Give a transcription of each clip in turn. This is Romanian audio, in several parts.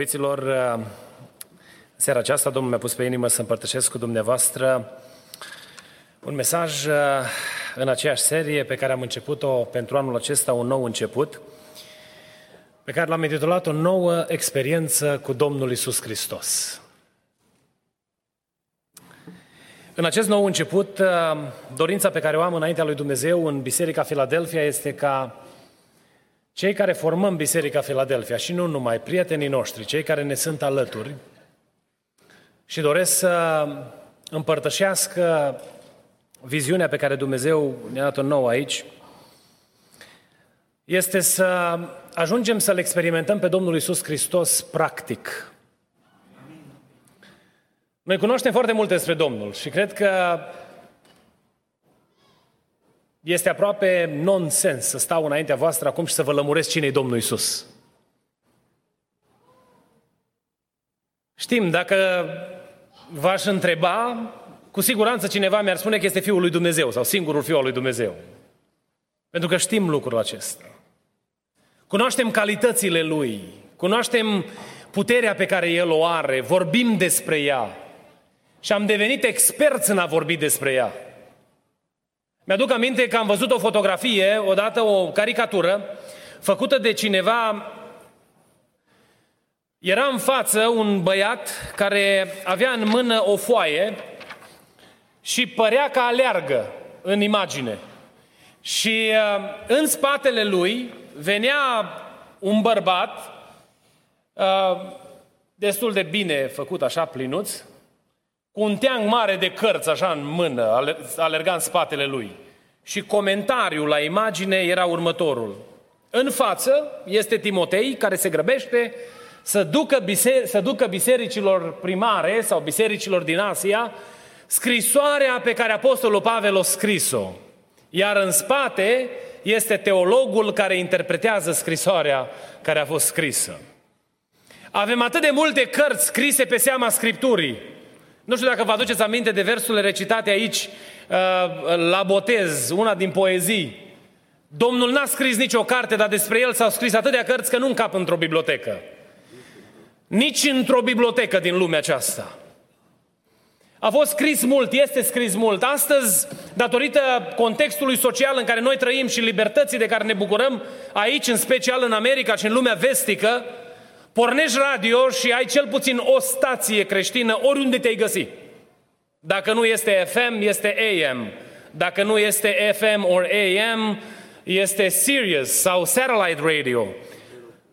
Preobiților, uh, seara aceasta Domnul mi-a pus pe inimă să împărtășesc cu dumneavoastră un mesaj uh, în aceeași serie pe care am început-o pentru anul acesta, un nou început, pe care l-am intitulat o nouă experiență cu Domnul Isus Hristos. În acest nou început, uh, dorința pe care o am înaintea lui Dumnezeu în Biserica Filadelfia este ca cei care formăm Biserica Filadelfia și nu numai prietenii noștri, cei care ne sunt alături și doresc să împărtășească viziunea pe care Dumnezeu ne-a dat-o nouă aici, este să ajungem să-L experimentăm pe Domnul Isus Hristos practic. Noi cunoaștem foarte multe despre Domnul și cred că este aproape nonsens să stau înaintea voastră acum și să vă lămuresc cine e Domnul Isus. Știm, dacă v-aș întreba, cu siguranță cineva mi-ar spune că este Fiul lui Dumnezeu sau singurul Fiul al lui Dumnezeu. Pentru că știm lucrul acesta. Cunoaștem calitățile Lui, cunoaștem puterea pe care El o are, vorbim despre ea și am devenit experți în a vorbi despre ea. Mi-aduc aminte că am văzut o fotografie, odată o caricatură, făcută de cineva era în față un băiat care avea în mână o foaie și părea că aleargă în imagine. Și uh, în spatele lui venea un bărbat uh, destul de bine făcut, așa plinuț, cu un teanc mare de cărți așa în mână, alerga în spatele lui. Și comentariul la imagine era următorul. În față este Timotei care se grăbește să ducă, biser- să ducă bisericilor primare sau bisericilor din Asia scrisoarea pe care Apostolul Pavel o scris-o. Iar în spate este teologul care interpretează scrisoarea care a fost scrisă. Avem atât de multe cărți scrise pe seama Scripturii, nu știu dacă vă aduceți aminte de versurile recitate aici uh, la botez, una din poezii. Domnul n-a scris nicio carte, dar despre el s-au scris atâtea cărți că nu încap într-o bibliotecă. Nici într-o bibliotecă din lumea aceasta. A fost scris mult, este scris mult. Astăzi, datorită contextului social în care noi trăim și libertății de care ne bucurăm aici, în special în America și în lumea vestică, Pornești radio și ai cel puțin o stație creștină oriunde te-ai găsi. Dacă nu este FM, este AM. Dacă nu este FM or AM, este Sirius sau Satellite Radio.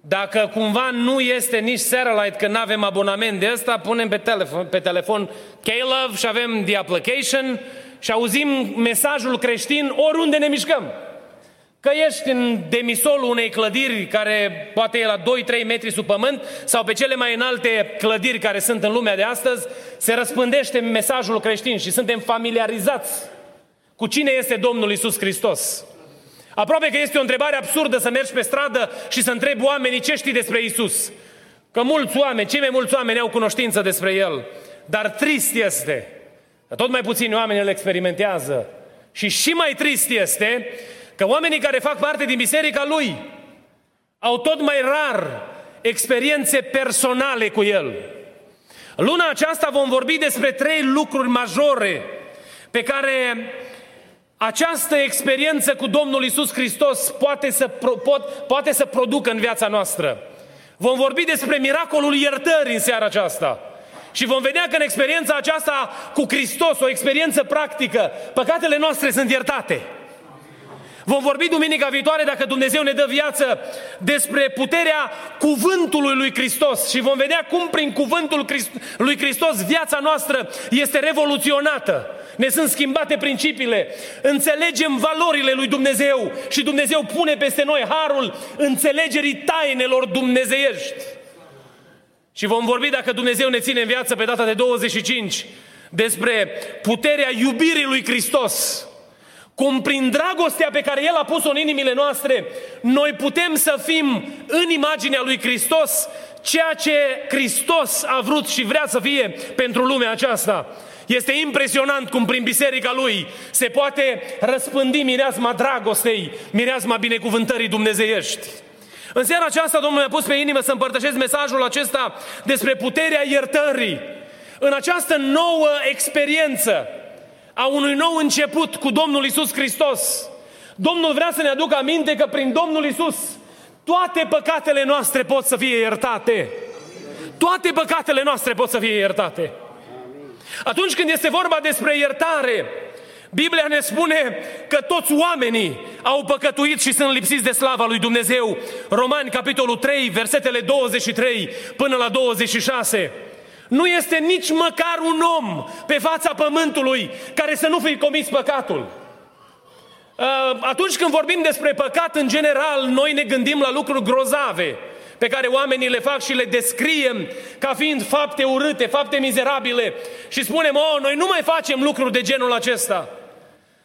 Dacă cumva nu este nici Satellite, că nu avem abonament de ăsta, punem pe telefon, pe telefon K-Love și avem the application și auzim mesajul creștin oriunde ne mișcăm. Că ești în demisolul unei clădiri care poate e la 2-3 metri sub pământ sau pe cele mai înalte clădiri care sunt în lumea de astăzi, se răspândește mesajul creștin și suntem familiarizați cu cine este Domnul Isus Hristos. Aproape că este o întrebare absurdă să mergi pe stradă și să întrebi oamenii ce știi despre Isus. Că mulți oameni, cei mai mulți oameni au cunoștință despre El. Dar trist este că tot mai puțini oameni îl experimentează. Și și mai trist este că oamenii care fac parte din biserica lui au tot mai rar experiențe personale cu el. Luna aceasta vom vorbi despre trei lucruri majore pe care această experiență cu Domnul Isus Hristos poate să, pot, poate să producă în viața noastră. Vom vorbi despre miracolul iertării în seara aceasta. Și vom vedea că în experiența aceasta cu Hristos, o experiență practică, păcatele noastre sunt iertate. Vom vorbi duminica viitoare, dacă Dumnezeu ne dă viață, despre puterea cuvântului lui Hristos și vom vedea cum prin cuvântul lui Hristos viața noastră este revoluționată. Ne sunt schimbate principiile, înțelegem valorile lui Dumnezeu și Dumnezeu pune peste noi harul înțelegerii tainelor dumnezeiești. Și vom vorbi, dacă Dumnezeu ne ține în viață pe data de 25, despre puterea iubirii lui Hristos cum prin dragostea pe care El a pus-o în inimile noastre, noi putem să fim în imaginea lui Hristos ceea ce Hristos a vrut și vrea să fie pentru lumea aceasta. Este impresionant cum prin biserica lui se poate răspândi mireasma dragostei, mireasma binecuvântării dumnezeiești. În seara aceasta Domnul mi-a pus pe inimă să împărtășesc mesajul acesta despre puterea iertării. În această nouă experiență a unui nou început cu Domnul Isus Hristos. Domnul vrea să ne aducă aminte că prin Domnul Isus toate păcatele noastre pot să fie iertate. Toate păcatele noastre pot să fie iertate. Atunci când este vorba despre iertare, Biblia ne spune că toți oamenii au păcătuit și sunt lipsiți de slava lui Dumnezeu. Romani, capitolul 3, versetele 23 până la 26. Nu este nici măcar un om pe fața pământului care să nu fi comis păcatul. Uh, atunci când vorbim despre păcat, în general, noi ne gândim la lucruri grozave pe care oamenii le fac și le descriem ca fiind fapte urâte, fapte mizerabile și spunem, oh, noi nu mai facem lucruri de genul acesta.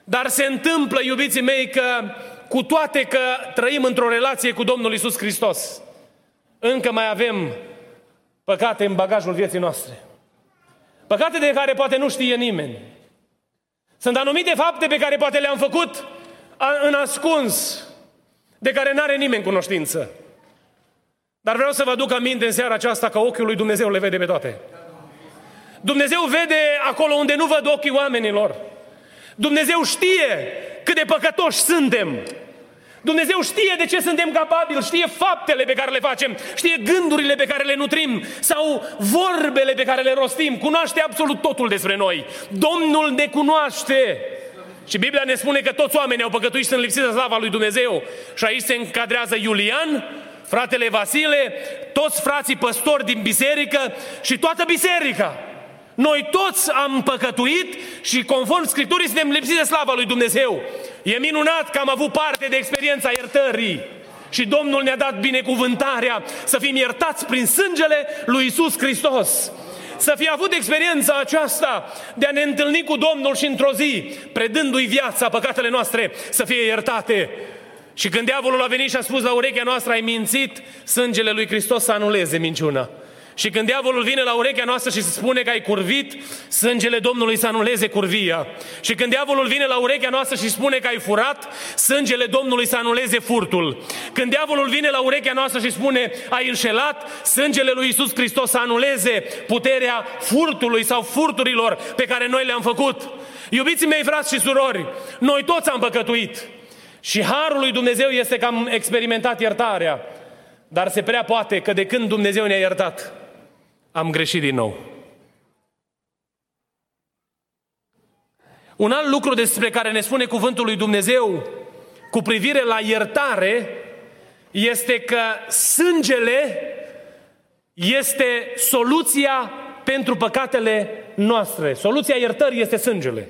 Dar se întâmplă, iubiții mei, că cu toate că trăim într-o relație cu Domnul Isus Hristos, încă mai avem păcate în bagajul vieții noastre. Păcate de care poate nu știe nimeni. Sunt anumite fapte pe care poate le-am făcut în ascuns, de care n-are nimeni cunoștință. Dar vreau să vă aduc aminte în seara aceasta că ochiul lui Dumnezeu le vede pe toate. Dumnezeu vede acolo unde nu văd ochii oamenilor. Dumnezeu știe cât de păcătoși suntem. Dumnezeu știe de ce suntem capabili, știe faptele pe care le facem, știe gândurile pe care le nutrim sau vorbele pe care le rostim, cunoaște absolut totul despre noi. Domnul ne cunoaște. Și Biblia ne spune că toți oamenii au păcătuit și sunt lipsiți de slava lui Dumnezeu. Și aici se încadrează Iulian, fratele Vasile, toți frații păstori din biserică și toată biserica. Noi toți am păcătuit și conform Scripturii suntem lipsiți de slava lui Dumnezeu. E minunat că am avut parte de experiența iertării. Și Domnul ne-a dat binecuvântarea să fim iertați prin sângele lui Isus Hristos. Să fi avut experiența aceasta de a ne întâlni cu Domnul și într-o zi, predându-i viața, păcatele noastre să fie iertate. Și când diavolul a venit și a spus la urechea noastră, ai mințit, sângele lui Hristos să anuleze minciuna. Și când diavolul vine la urechea noastră și se spune că ai curvit, sângele Domnului să anuleze curvia. Și când diavolul vine la urechea noastră și spune că ai furat, sângele Domnului să anuleze furtul. Când diavolul vine la urechea noastră și spune ai înșelat, sângele lui Isus Hristos să anuleze puterea furtului sau furturilor pe care noi le-am făcut. Iubiții mei, frați și surori, noi toți am păcătuit. Și harul lui Dumnezeu este că am experimentat iertarea. Dar se prea poate că de când Dumnezeu ne-a iertat, am greșit din nou. Un alt lucru despre care ne spune cuvântul lui Dumnezeu cu privire la iertare este că sângele este soluția pentru păcatele noastre. Soluția iertării este sângele.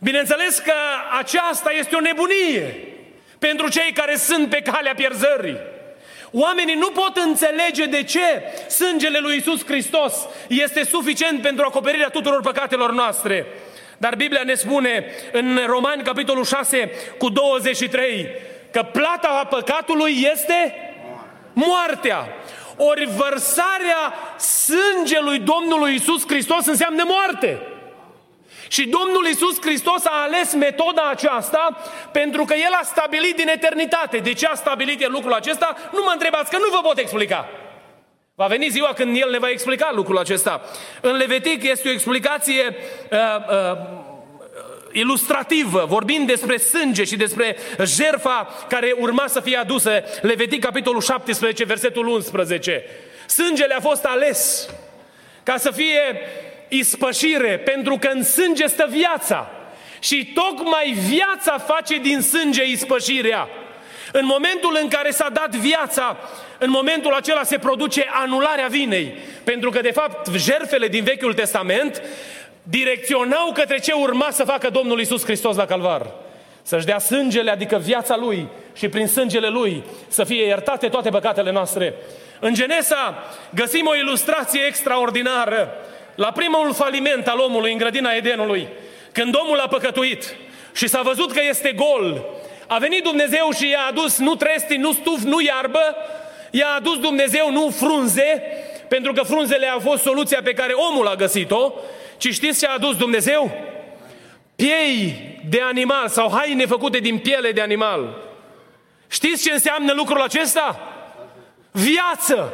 Bineînțeles că aceasta este o nebunie pentru cei care sunt pe calea pierzării. Oamenii nu pot înțelege de ce sângele lui Isus Hristos este suficient pentru acoperirea tuturor păcatelor noastre. Dar Biblia ne spune în Romani, capitolul 6, cu 23, că plata păcatului este moartea. Ori vărsarea sângelui Domnului Isus Hristos înseamnă moarte. Și Domnul Isus Hristos a ales metoda aceasta pentru că El a stabilit din eternitate. De ce a stabilit El lucrul acesta? Nu mă întrebați, că nu vă pot explica. Va veni ziua când El ne va explica lucrul acesta. În Levitic este o explicație uh, uh, ilustrativă, vorbind despre sânge și despre jerfa care urma să fie adusă. Levitic, capitolul 17, versetul 11. Sângele a fost ales ca să fie ispășire, pentru că în sânge stă viața. Și tocmai viața face din sânge ispășirea. În momentul în care s-a dat viața, în momentul acela se produce anularea vinei. Pentru că, de fapt, jerfele din Vechiul Testament direcționau către ce urma să facă Domnul Isus Hristos la Calvar. Să-și dea sângele, adică viața Lui, și prin sângele Lui să fie iertate toate păcatele noastre. În Genesa găsim o ilustrație extraordinară la primul faliment al omului în grădina Edenului, când omul a păcătuit și s-a văzut că este gol, a venit Dumnezeu și i-a adus nu tresti, nu stuf, nu iarbă, i-a adus Dumnezeu nu frunze, pentru că frunzele a fost soluția pe care omul a găsit-o, ci știți ce a adus Dumnezeu? Piei de animal sau haine făcute din piele de animal. Știți ce înseamnă lucrul acesta? Viață!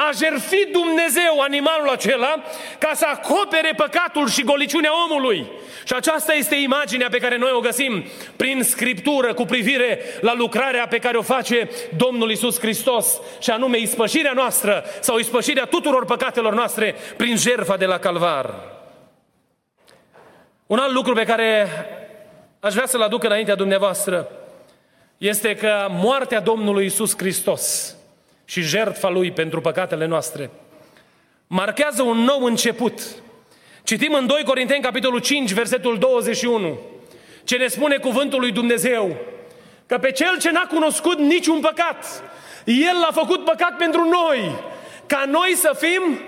A jertfit Dumnezeu animalul acela ca să acopere păcatul și goliciunea omului. Și aceasta este imaginea pe care noi o găsim prin Scriptură cu privire la lucrarea pe care o face Domnul Isus Hristos, și anume ispășirea noastră sau ispășirea tuturor păcatelor noastre prin jertfa de la Calvar. Un alt lucru pe care aș vrea să-l aduc înaintea dumneavoastră este că moartea Domnului Isus Hristos și jertfa Lui pentru păcatele noastre marchează un nou început. Citim în 2 Corinteni, capitolul 5, versetul 21, ce ne spune cuvântul lui Dumnezeu, că pe cel ce n-a cunoscut niciun păcat, El l-a făcut păcat pentru noi, ca noi să fim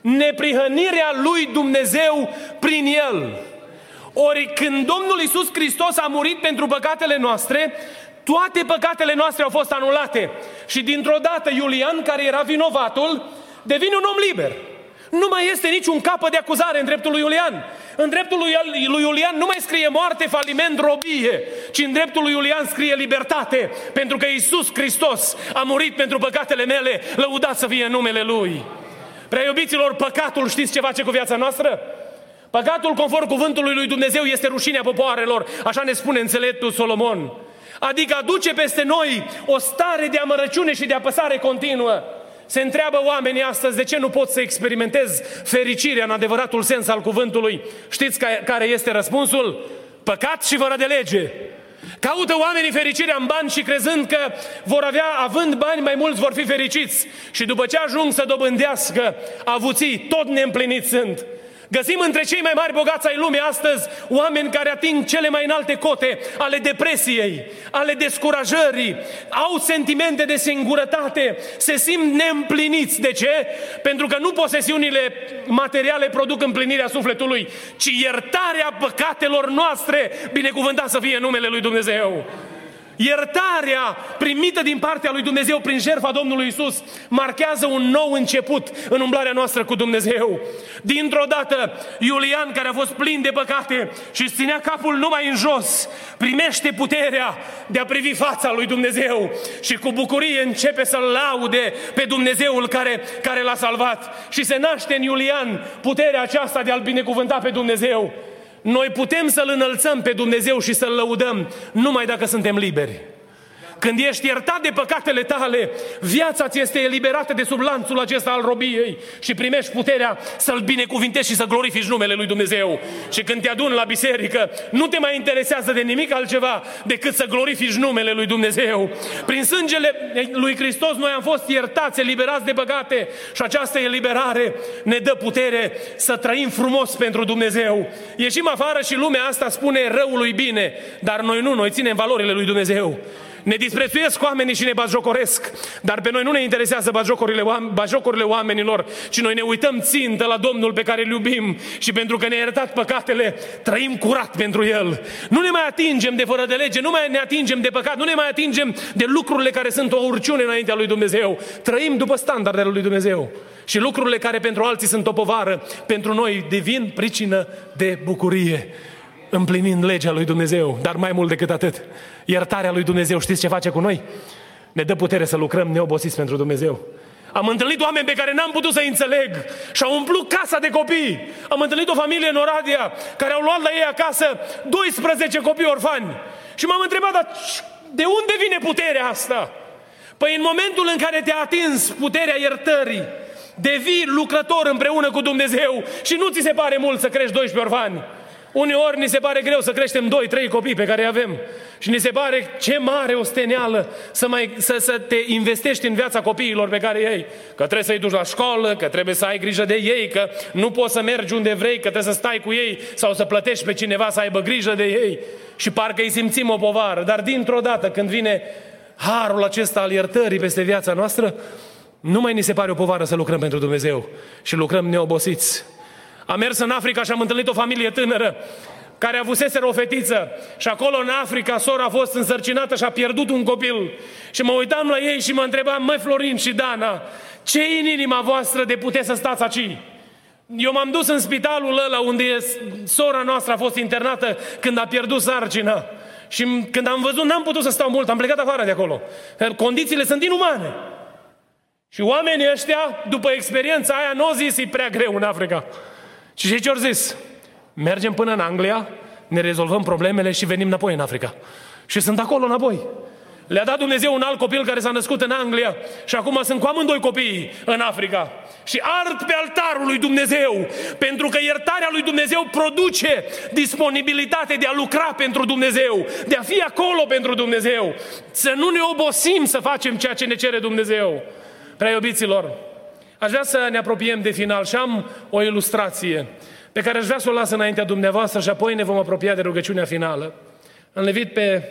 neprihănirea lui Dumnezeu prin El. Ori când Domnul Isus Hristos a murit pentru păcatele noastre, toate păcatele noastre au fost anulate. Și dintr-o dată Iulian, care era vinovatul, devine un om liber. Nu mai este niciun capă de acuzare în dreptul lui Iulian. În dreptul lui, lui Iulian nu mai scrie moarte, faliment, robie, ci în dreptul lui Iulian scrie libertate, pentru că Isus Hristos a murit pentru păcatele mele, lăudat să fie numele Lui. Prea iubiților, păcatul știți ce face cu viața noastră? Păcatul, conform cuvântului lui Dumnezeu, este rușinea popoarelor, așa ne spune înțeleptul Solomon. Adică aduce peste noi o stare de amărăciune și de apăsare continuă. Se întreabă oamenii astăzi de ce nu pot să experimentez fericirea în adevăratul sens al cuvântului. Știți care este răspunsul? Păcat și fără de lege. Caută oamenii fericirea în bani și crezând că vor avea, având bani, mai mulți vor fi fericiți. Și după ce ajung să dobândească avuții, tot neîmpliniți sunt. Găsim între cei mai mari bogați ai lumii astăzi oameni care ating cele mai înalte cote ale depresiei, ale descurajării, au sentimente de singurătate, se simt neîmpliniți. De ce? Pentru că nu posesiunile materiale produc împlinirea sufletului, ci iertarea păcatelor noastre, binecuvântat să fie numele lui Dumnezeu. Iertarea primită din partea lui Dumnezeu prin jertfa Domnului Isus marchează un nou început în umblarea noastră cu Dumnezeu. Dintr-o dată, Iulian, care a fost plin de păcate și ținea capul numai în jos, primește puterea de a privi fața lui Dumnezeu și cu bucurie începe să-L laude pe Dumnezeul care, care l-a salvat. Și se naște în Iulian puterea aceasta de a-L binecuvânta pe Dumnezeu. Noi putem să-L înălțăm pe Dumnezeu și să-L lăudăm numai dacă suntem liberi. Când ești iertat de păcatele tale, viața ți este eliberată de sub lanțul acesta al robiei și primești puterea să-L binecuvintezi și să glorifici numele Lui Dumnezeu. Și când te aduni la biserică, nu te mai interesează de nimic altceva decât să glorifici numele Lui Dumnezeu. Prin sângele Lui Hristos noi am fost iertați, eliberați de păcate și această eliberare ne dă putere să trăim frumos pentru Dumnezeu. Ieșim afară și lumea asta spune răului bine, dar noi nu, noi ținem valorile Lui Dumnezeu. Ne disprețuiesc oamenii și ne bajocoresc, dar pe noi nu ne interesează bajocurile, bajocurile oamenilor, ci noi ne uităm țintă la Domnul pe care îl iubim și pentru că ne-a iertat păcatele, trăim curat pentru El. Nu ne mai atingem de fără de lege, nu mai ne atingem de păcat, nu ne mai atingem de lucrurile care sunt o urciune înaintea lui Dumnezeu. Trăim după standardele lui Dumnezeu. Și lucrurile care pentru alții sunt o povară, pentru noi devin pricină de bucurie împlinind legea lui Dumnezeu, dar mai mult decât atât, iertarea lui Dumnezeu, știți ce face cu noi? Ne dă putere să lucrăm neobosiți pentru Dumnezeu. Am întâlnit oameni pe care n-am putut să-i înțeleg și au umplut casa de copii. Am întâlnit o familie în Oradea care au luat la ei acasă 12 copii orfani. Și m-am întrebat, dar de unde vine puterea asta? Păi în momentul în care te-a atins puterea iertării, devii lucrător împreună cu Dumnezeu și nu ți se pare mult să crești 12 orfani. Uneori ni se pare greu să creștem doi, trei copii pe care îi avem. Și ni se pare ce mare o steneală să, mai, să, să te investești în viața copiilor pe care ei. Că trebuie să-i duci la școală, că trebuie să ai grijă de ei, că nu poți să mergi unde vrei, că trebuie să stai cu ei sau să plătești pe cineva să aibă grijă de ei. Și parcă îi simțim o povară. Dar dintr-o dată când vine harul acesta al iertării peste viața noastră, nu mai ni se pare o povară să lucrăm pentru Dumnezeu și lucrăm neobosiți. Am mers în Africa și am întâlnit o familie tânără care avusese o fetiță și acolo în Africa sora a fost însărcinată și a pierdut un copil. Și mă uitam la ei și mă întrebam, măi Florin și Dana, ce în inima voastră de puteți să stați aici? Eu m-am dus în spitalul ăla unde sora noastră a fost internată când a pierdut sarcina. Și când am văzut, n-am putut să stau mult, am plecat afară de acolo. Condițiile sunt inumane. Și oamenii ăștia, după experiența aia, nu au zis, e prea greu în Africa. Și ce au zis? Mergem până în Anglia, ne rezolvăm problemele și venim înapoi în Africa. Și sunt acolo înapoi. Le-a dat Dumnezeu un alt copil care s-a născut în Anglia și acum sunt cu amândoi copii în Africa. Și ard pe altarul lui Dumnezeu, pentru că iertarea lui Dumnezeu produce disponibilitate de a lucra pentru Dumnezeu, de a fi acolo pentru Dumnezeu, să nu ne obosim să facem ceea ce ne cere Dumnezeu. Prea iubiților, aș vrea să ne apropiem de final și am o ilustrație pe care aș vrea să o las înaintea dumneavoastră și apoi ne vom apropia de rugăciunea finală. Am levit pe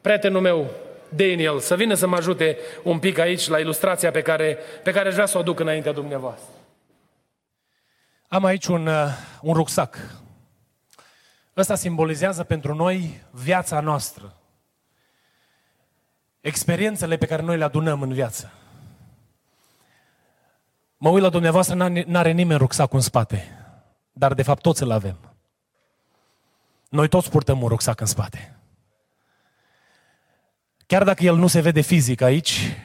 prietenul meu, Daniel, să vină să mă ajute un pic aici la ilustrația pe care, pe care aș vrea să o aduc înaintea dumneavoastră. Am aici un, uh, un rucsac. Ăsta simbolizează pentru noi viața noastră. Experiențele pe care noi le adunăm în viață. Mă uit la dumneavoastră, n-are nimeni rucsacul în spate. Dar de fapt toți îl avem. Noi toți purtăm un rucsac în spate. Chiar dacă el nu se vede fizic aici,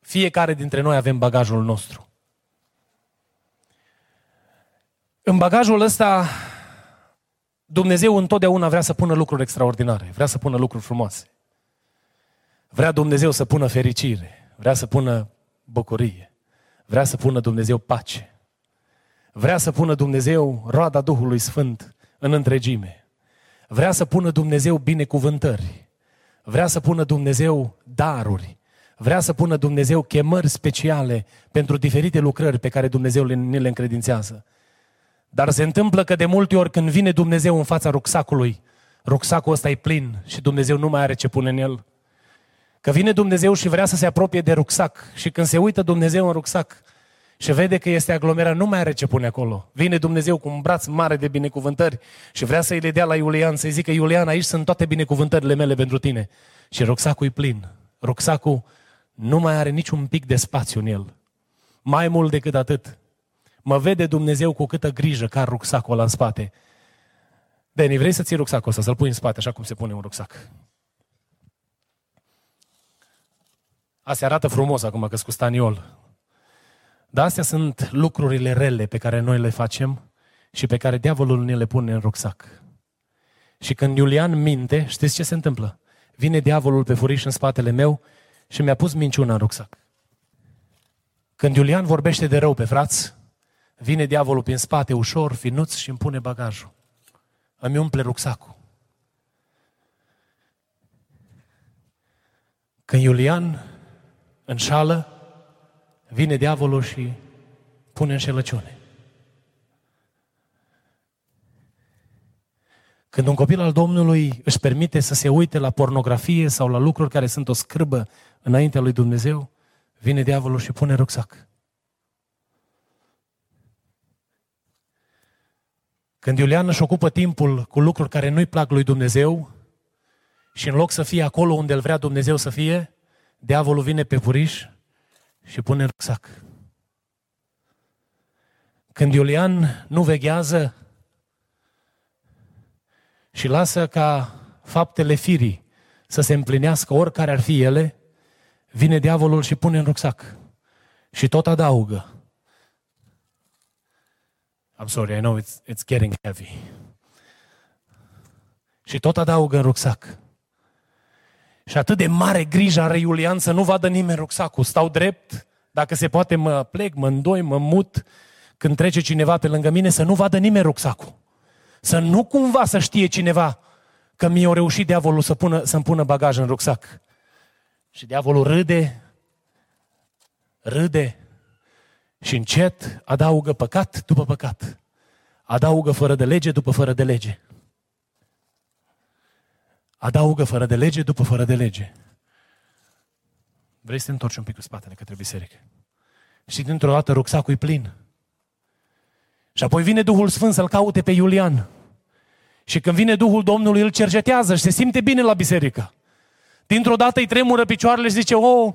fiecare dintre noi avem bagajul nostru. În bagajul ăsta, Dumnezeu întotdeauna vrea să pună lucruri extraordinare, vrea să pună lucruri frumoase. Vrea Dumnezeu să pună fericire, vrea să pună bucurie, vrea să pună Dumnezeu pace. Vrea să pună Dumnezeu roada Duhului Sfânt în întregime. Vrea să pună Dumnezeu binecuvântări. Vrea să pună Dumnezeu daruri. Vrea să pună Dumnezeu chemări speciale pentru diferite lucrări pe care Dumnezeu ne le încredințează. Dar se întâmplă că de multe ori când vine Dumnezeu în fața rucsacului, rucsacul ăsta e plin și Dumnezeu nu mai are ce pune în el. Că vine Dumnezeu și vrea să se apropie de rucsac și când se uită Dumnezeu în rucsac, și vede că este aglomerat, nu mai are ce pune acolo. Vine Dumnezeu cu un braț mare de binecuvântări și vrea să-i le dea la Iulian, să-i zică, Iulian, aici sunt toate binecuvântările mele pentru tine. Și rucsacul e plin. Rucsacul nu mai are niciun pic de spațiu în el. Mai mult decât atât. Mă vede Dumnezeu cu câtă grijă ca rucsacul ăla în spate. Deni, vrei să ții rucsacul ăsta, să-l pui în spate, așa cum se pune un rucsac. Asta arată frumos acum că cu staniol. Dar astea sunt lucrurile rele pe care noi le facem și pe care diavolul ne le pune în rucsac. Și când Iulian minte, știți ce se întâmplă? Vine diavolul pe furiș în spatele meu și mi-a pus minciuna în rucsac. Când Iulian vorbește de rău pe frați, vine diavolul prin spate ușor, finuț și îmi pune bagajul. Îmi umple rucsacul. Când Iulian înșală, vine diavolul și pune înșelăciune. Când un copil al Domnului își permite să se uite la pornografie sau la lucruri care sunt o scârbă înaintea lui Dumnezeu, vine diavolul și pune rucsac. Când Iulian își ocupă timpul cu lucruri care nu-i plac lui Dumnezeu și în loc să fie acolo unde îl vrea Dumnezeu să fie, diavolul vine pe furiș și pune în rucsac. Când Iulian nu veghează și lasă ca faptele firii să se împlinească oricare ar fi ele, vine diavolul și pune în rucsac. Și tot adaugă. I'm sorry, I know it's, it's getting heavy. Și tot adaugă în rucsac. Și atât de mare grijă are Iulian să nu vadă nimeni rucsacul. Stau drept, dacă se poate mă plec, mă îndoi, mă mut, când trece cineva pe lângă mine, să nu vadă nimeni rucsacul. Să nu cumva să știe cineva că mi-a reușit diavolul să pună, să-mi pună bagaj în rucsac. Și diavolul râde, râde și încet adaugă păcat după păcat. Adaugă fără de lege după fără de lege. Adaugă fără de lege după fără de lege. Vrei să te întorci un pic cu spatele către biserică. Și dintr-o dată rucsacul e plin. Și apoi vine Duhul Sfânt să-l caute pe Iulian. Și când vine Duhul Domnului, îl cercetează și se simte bine la biserică. Dintr-o dată îi tremură picioarele și zice, oh,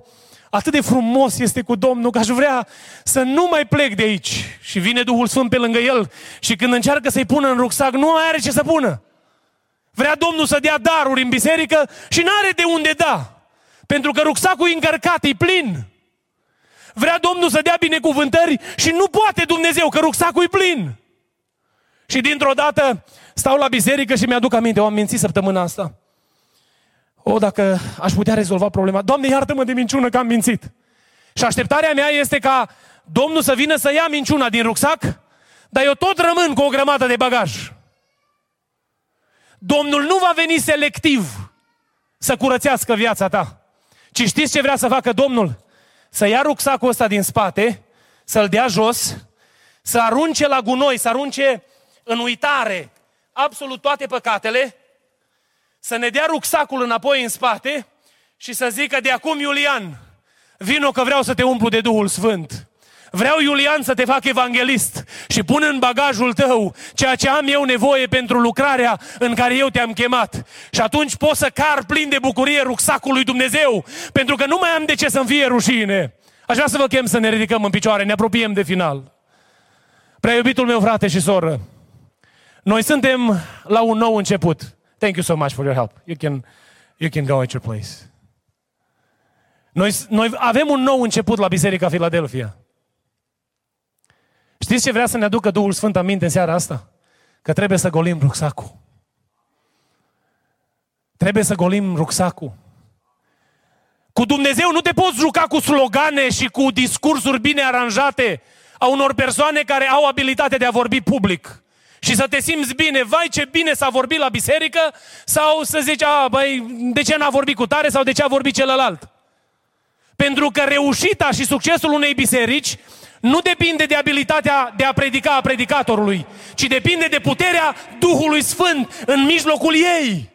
atât de frumos este cu Domnul că aș vrea să nu mai plec de aici. Și vine Duhul Sfânt pe lângă el și când încearcă să-i pună în rucsac, nu mai are ce să pună. Vrea Domnul să dea daruri în biserică și nu are de unde da. Pentru că rucsacul e încărcat, e plin. Vrea Domnul să dea binecuvântări și nu poate Dumnezeu, că rucsacul e plin. Și dintr-o dată stau la biserică și mi-aduc aminte, o am mințit săptămâna asta. O, dacă aș putea rezolva problema. Doamne, iartă-mă de minciună că am mințit. Și așteptarea mea este ca Domnul să vină să ia minciuna din rucsac, dar eu tot rămân cu o grămadă de bagaj. Domnul nu va veni selectiv să curățească viața ta. Ci știți ce vrea să facă Domnul? Să ia rucsacul ăsta din spate, să-l dea jos, să arunce la gunoi, să arunce în uitare absolut toate păcatele, să ne dea rucsacul înapoi în spate și să zică de acum, Iulian, vino că vreau să te umplu de Duhul Sfânt. Vreau, Iulian, să te fac evanghelist și pun în bagajul tău ceea ce am eu nevoie pentru lucrarea în care eu te-am chemat. Și atunci poți să car plin de bucurie rucsacul lui Dumnezeu, pentru că nu mai am de ce să-mi fie rușine. Aș vrea să vă chem să ne ridicăm în picioare, ne apropiem de final. Prea iubitul meu frate și soră, noi suntem la un nou început. Thank you so much for your help. You can, you can go at your place. Noi, noi avem un nou început la Biserica Filadelfia. Știți ce vrea să ne aducă Duhul Sfânt aminte în seara asta? Că trebuie să golim rucsacul. Trebuie să golim rucsacul. Cu Dumnezeu nu te poți juca cu slogane și cu discursuri bine aranjate a unor persoane care au abilitatea de a vorbi public. Și să te simți bine, vai ce bine s-a vorbit la biserică, sau să zici, a, băi, de ce n-a vorbit cu tare sau de ce a vorbit celălalt. Pentru că reușita și succesul unei biserici nu depinde de abilitatea de a predica a predicatorului, ci depinde de puterea Duhului Sfânt în mijlocul ei.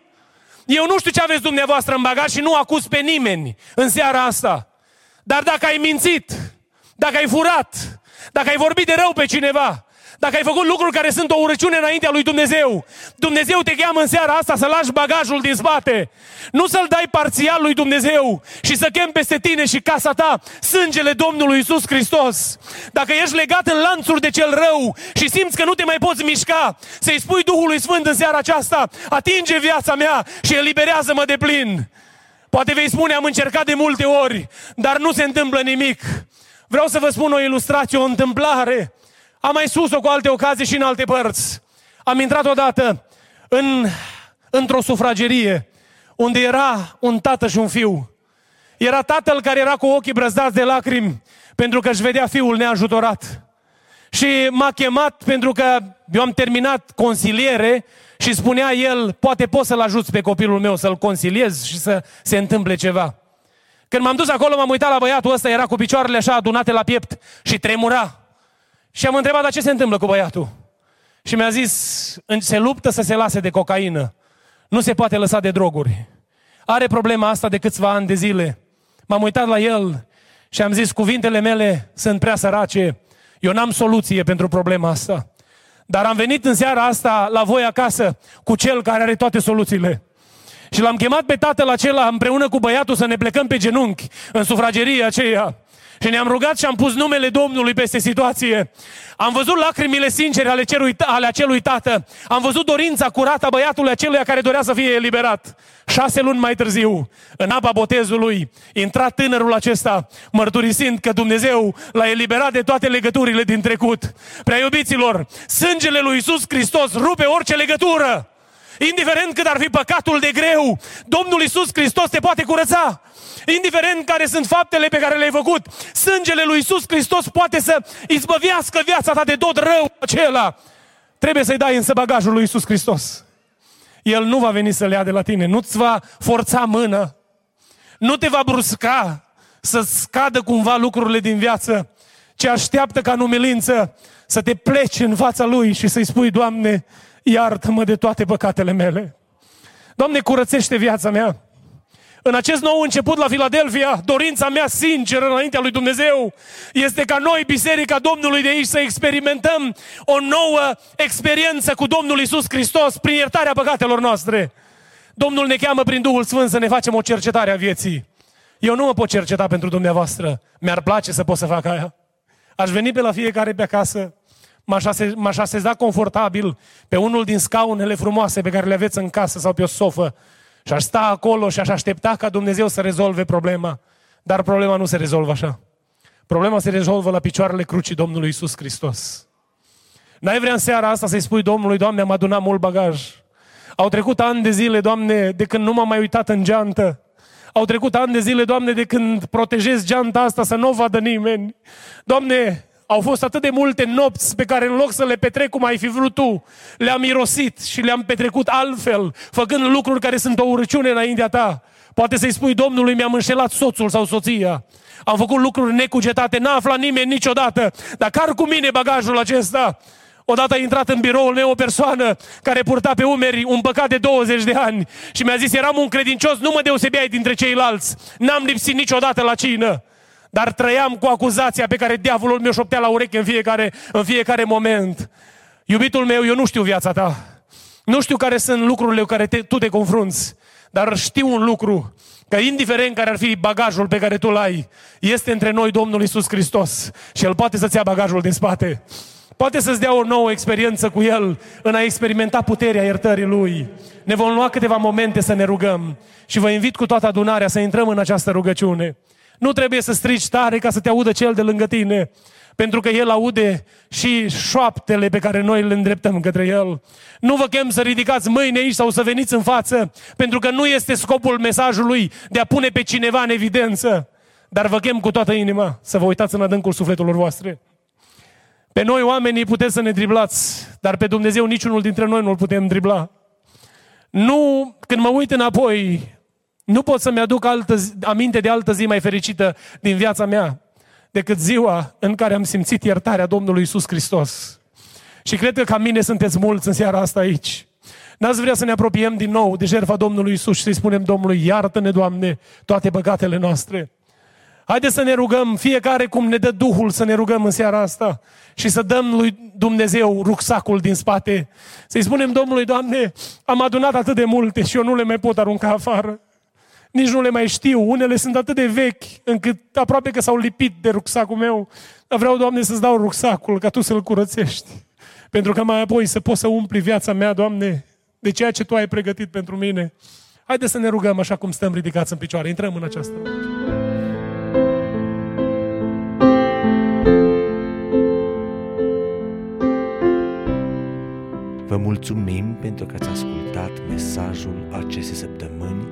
Eu nu știu ce aveți dumneavoastră în bagaj și nu acuz pe nimeni în seara asta. Dar dacă ai mințit, dacă ai furat, dacă ai vorbit de rău pe cineva, dacă ai făcut lucruri care sunt o urăciune înaintea lui Dumnezeu, Dumnezeu te cheamă în seara asta să lași bagajul din spate. Nu să-l dai parțial lui Dumnezeu și să chem peste tine și casa ta sângele Domnului Isus Hristos. Dacă ești legat în lanțuri de cel rău și simți că nu te mai poți mișca, să-i spui Duhului Sfânt în seara aceasta, atinge viața mea și eliberează-mă de plin. Poate vei spune, am încercat de multe ori, dar nu se întâmplă nimic. Vreau să vă spun o ilustrație, o întâmplare am mai spus-o cu alte ocazii și în alte părți. Am intrat odată în, într-o sufragerie unde era un tată și un fiu. Era tatăl care era cu ochii brăzdați de lacrimi pentru că își vedea fiul neajutorat. Și m-a chemat pentru că eu am terminat consiliere și spunea el, poate poți să-l ajuți pe copilul meu să-l consiliez și să se întâmple ceva. Când m-am dus acolo, m-am uitat la băiatul ăsta, era cu picioarele așa adunate la piept și tremura. Și am întrebat, dar ce se întâmplă cu băiatul? Și mi-a zis, se luptă să se lase de cocaină. Nu se poate lăsa de droguri. Are problema asta de câțiva ani de zile. M-am uitat la el și am zis, cuvintele mele sunt prea sărace. Eu n-am soluție pentru problema asta. Dar am venit în seara asta la voi acasă cu cel care are toate soluțiile. Și l-am chemat pe tatăl acela împreună cu băiatul să ne plecăm pe genunchi în sufrageria aceea. Și ne-am rugat și am pus numele Domnului peste situație. Am văzut lacrimile sincere ale, cerui, ale acelui tată. Am văzut dorința curată a băiatului aceluia care dorea să fie eliberat. Șase luni mai târziu, în apa botezului, intra tânărul acesta, mărturisind că Dumnezeu l-a eliberat de toate legăturile din trecut. Prea iubiților, sângele lui Isus Hristos rupe orice legătură. Indiferent cât ar fi păcatul de greu, Domnul Isus Hristos te poate curăța. Indiferent care sunt faptele pe care le-ai făcut, sângele lui Isus Hristos poate să izbăvească viața ta de tot rău acela. trebuie să-i dai însă bagajul lui Isus Hristos. El nu va veni să le ia de la tine, nu-ți va forța mână, nu te va brusca să scadă cumva lucrurile din viață, ce așteaptă ca în umilință să te pleci în fața Lui și să-i spui, Doamne, iartă-mă de toate păcatele mele. Doamne, curățește viața mea. În acest nou început la Filadelfia, dorința mea sinceră înaintea lui Dumnezeu este ca noi, Biserica Domnului de aici, să experimentăm o nouă experiență cu Domnul Isus Hristos prin iertarea păcatelor noastre. Domnul ne cheamă prin Duhul Sfânt să ne facem o cercetare a vieții. Eu nu mă pot cerceta pentru dumneavoastră. Mi-ar place să pot să fac aia. Aș veni pe la fiecare pe acasă, m-aș, ase- m-aș aseza confortabil pe unul din scaunele frumoase pe care le aveți în casă sau pe o sofă și aș sta acolo și aș aștepta ca Dumnezeu să rezolve problema. Dar problema nu se rezolvă așa. Problema se rezolvă la picioarele crucii Domnului Isus Hristos. N-ai vrea în seara asta să-i spui Domnului, Doamne, am adunat mult bagaj. Au trecut ani de zile, Doamne, de când nu m-am mai uitat în geantă. Au trecut ani de zile, Doamne, de când protejez geanta asta să nu o vadă nimeni. Doamne, au fost atât de multe nopți pe care în loc să le petrec cum ai fi vrut tu, le-am mirosit și le-am petrecut altfel, făcând lucruri care sunt o urăciune înaintea ta. Poate să-i spui Domnului, mi-am înșelat soțul sau soția. Am făcut lucruri necugetate, n-a aflat nimeni niciodată. Dar car cu mine bagajul acesta. Odată a intrat în biroul meu o persoană care purta pe umeri un păcat de 20 de ani și mi-a zis, eram un credincios, nu mă deosebeai dintre ceilalți. N-am lipsit niciodată la cină dar trăiam cu acuzația pe care diavolul mi-o șoptea la ureche în fiecare, în fiecare moment. Iubitul meu, eu nu știu viața ta. Nu știu care sunt lucrurile cu care te, tu te confrunți, dar știu un lucru, că indiferent care ar fi bagajul pe care tu îl ai, este între noi Domnul Isus Hristos și El poate să-ți ia bagajul din spate. Poate să-ți dea o nouă experiență cu El în a experimenta puterea iertării Lui. Ne vom lua câteva momente să ne rugăm și vă invit cu toată adunarea să intrăm în această rugăciune. Nu trebuie să strici tare ca să te audă cel de lângă tine, pentru că El aude și șoaptele pe care noi le îndreptăm către El. Nu vă chem să ridicați mâine aici sau să veniți în față, pentru că nu este scopul mesajului de a pune pe cineva în evidență, dar vă chem cu toată inima să vă uitați în adâncul sufletelor voastre. Pe noi oamenii puteți să ne driblați, dar pe Dumnezeu niciunul dintre noi nu-L putem dribla. Nu, când mă uit înapoi, nu pot să-mi aduc altă zi, aminte de altă zi mai fericită din viața mea decât ziua în care am simțit iertarea Domnului Isus Hristos. Și cred că ca mine sunteți mulți în seara asta aici. N-ați vrea să ne apropiem din nou de jertfa Domnului Isus și să-i spunem Domnului, iartă-ne, Doamne, toate păcatele noastre. Haideți să ne rugăm, fiecare cum ne dă Duhul să ne rugăm în seara asta și să dăm lui Dumnezeu rucsacul din spate. Să-i spunem Domnului, Doamne, am adunat atât de multe și eu nu le mai pot arunca afară nici nu le mai știu. Unele sunt atât de vechi, încât aproape că s-au lipit de rucsacul meu. Dar vreau, Doamne, să-ți dau rucsacul, ca Tu să-l curățești. Pentru că mai apoi să poți să umpli viața mea, Doamne, de ceea ce Tu ai pregătit pentru mine. Haideți să ne rugăm așa cum stăm ridicați în picioare. Intrăm în această rugăciune. Vă mulțumim pentru că ați ascultat mesajul acestei săptămâni